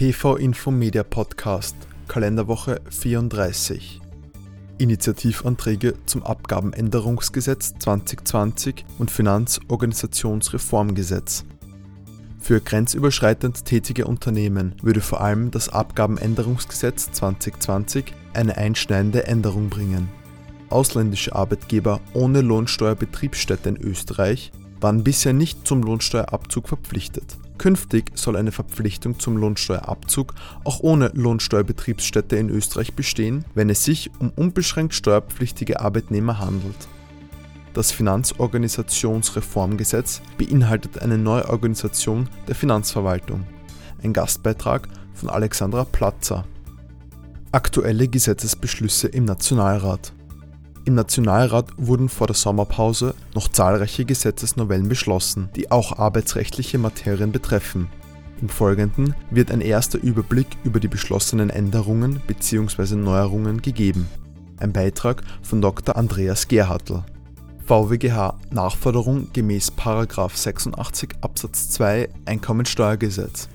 PV Info Media Podcast, Kalenderwoche 34. Initiativanträge zum Abgabenänderungsgesetz 2020 und Finanzorganisationsreformgesetz. Für grenzüberschreitend tätige Unternehmen würde vor allem das Abgabenänderungsgesetz 2020 eine einschneidende Änderung bringen. Ausländische Arbeitgeber ohne Lohnsteuerbetriebsstätte in Österreich waren bisher nicht zum Lohnsteuerabzug verpflichtet. Künftig soll eine Verpflichtung zum Lohnsteuerabzug auch ohne Lohnsteuerbetriebsstätte in Österreich bestehen, wenn es sich um unbeschränkt steuerpflichtige Arbeitnehmer handelt. Das Finanzorganisationsreformgesetz beinhaltet eine Neuorganisation der Finanzverwaltung. Ein Gastbeitrag von Alexandra Platzer. Aktuelle Gesetzesbeschlüsse im Nationalrat. Im Nationalrat wurden vor der Sommerpause noch zahlreiche Gesetzesnovellen beschlossen, die auch arbeitsrechtliche Materien betreffen. Im Folgenden wird ein erster Überblick über die beschlossenen Änderungen bzw. Neuerungen gegeben. Ein Beitrag von Dr. Andreas Gerhartl. VWGH Nachforderung gemäß 86 Absatz 2 Einkommensteuergesetz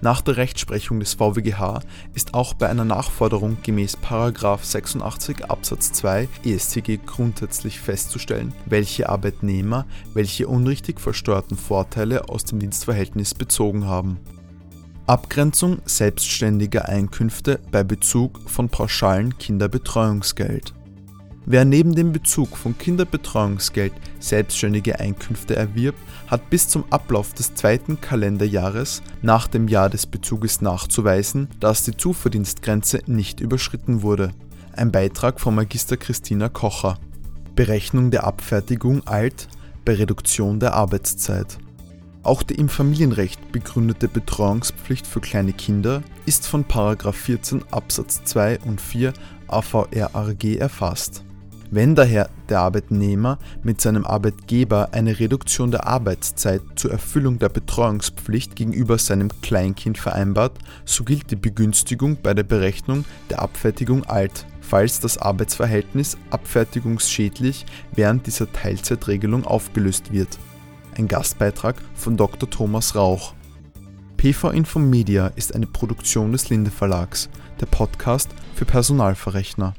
nach der Rechtsprechung des VWGH ist auch bei einer Nachforderung gemäß 86 Absatz 2 EStG grundsätzlich festzustellen, welche Arbeitnehmer welche unrichtig versteuerten Vorteile aus dem Dienstverhältnis bezogen haben. Abgrenzung selbstständiger Einkünfte bei Bezug von pauschalen Kinderbetreuungsgeld Wer neben dem Bezug von Kinderbetreuungsgeld selbstständige Einkünfte erwirbt, hat bis zum Ablauf des zweiten Kalenderjahres nach dem Jahr des Bezuges nachzuweisen, dass die Zuverdienstgrenze nicht überschritten wurde. Ein Beitrag von Magister Christina Kocher. Berechnung der Abfertigung alt bei Reduktion der Arbeitszeit. Auch die im Familienrecht begründete Betreuungspflicht für kleine Kinder ist von 14 Absatz 2 und 4 AVRAG erfasst. Wenn daher der Arbeitnehmer mit seinem Arbeitgeber eine Reduktion der Arbeitszeit zur Erfüllung der Betreuungspflicht gegenüber seinem Kleinkind vereinbart, so gilt die Begünstigung bei der Berechnung der Abfertigung alt, falls das Arbeitsverhältnis abfertigungsschädlich während dieser Teilzeitregelung aufgelöst wird. Ein Gastbeitrag von Dr. Thomas Rauch. PV Info Media ist eine Produktion des Linde Verlags, der Podcast für Personalverrechner.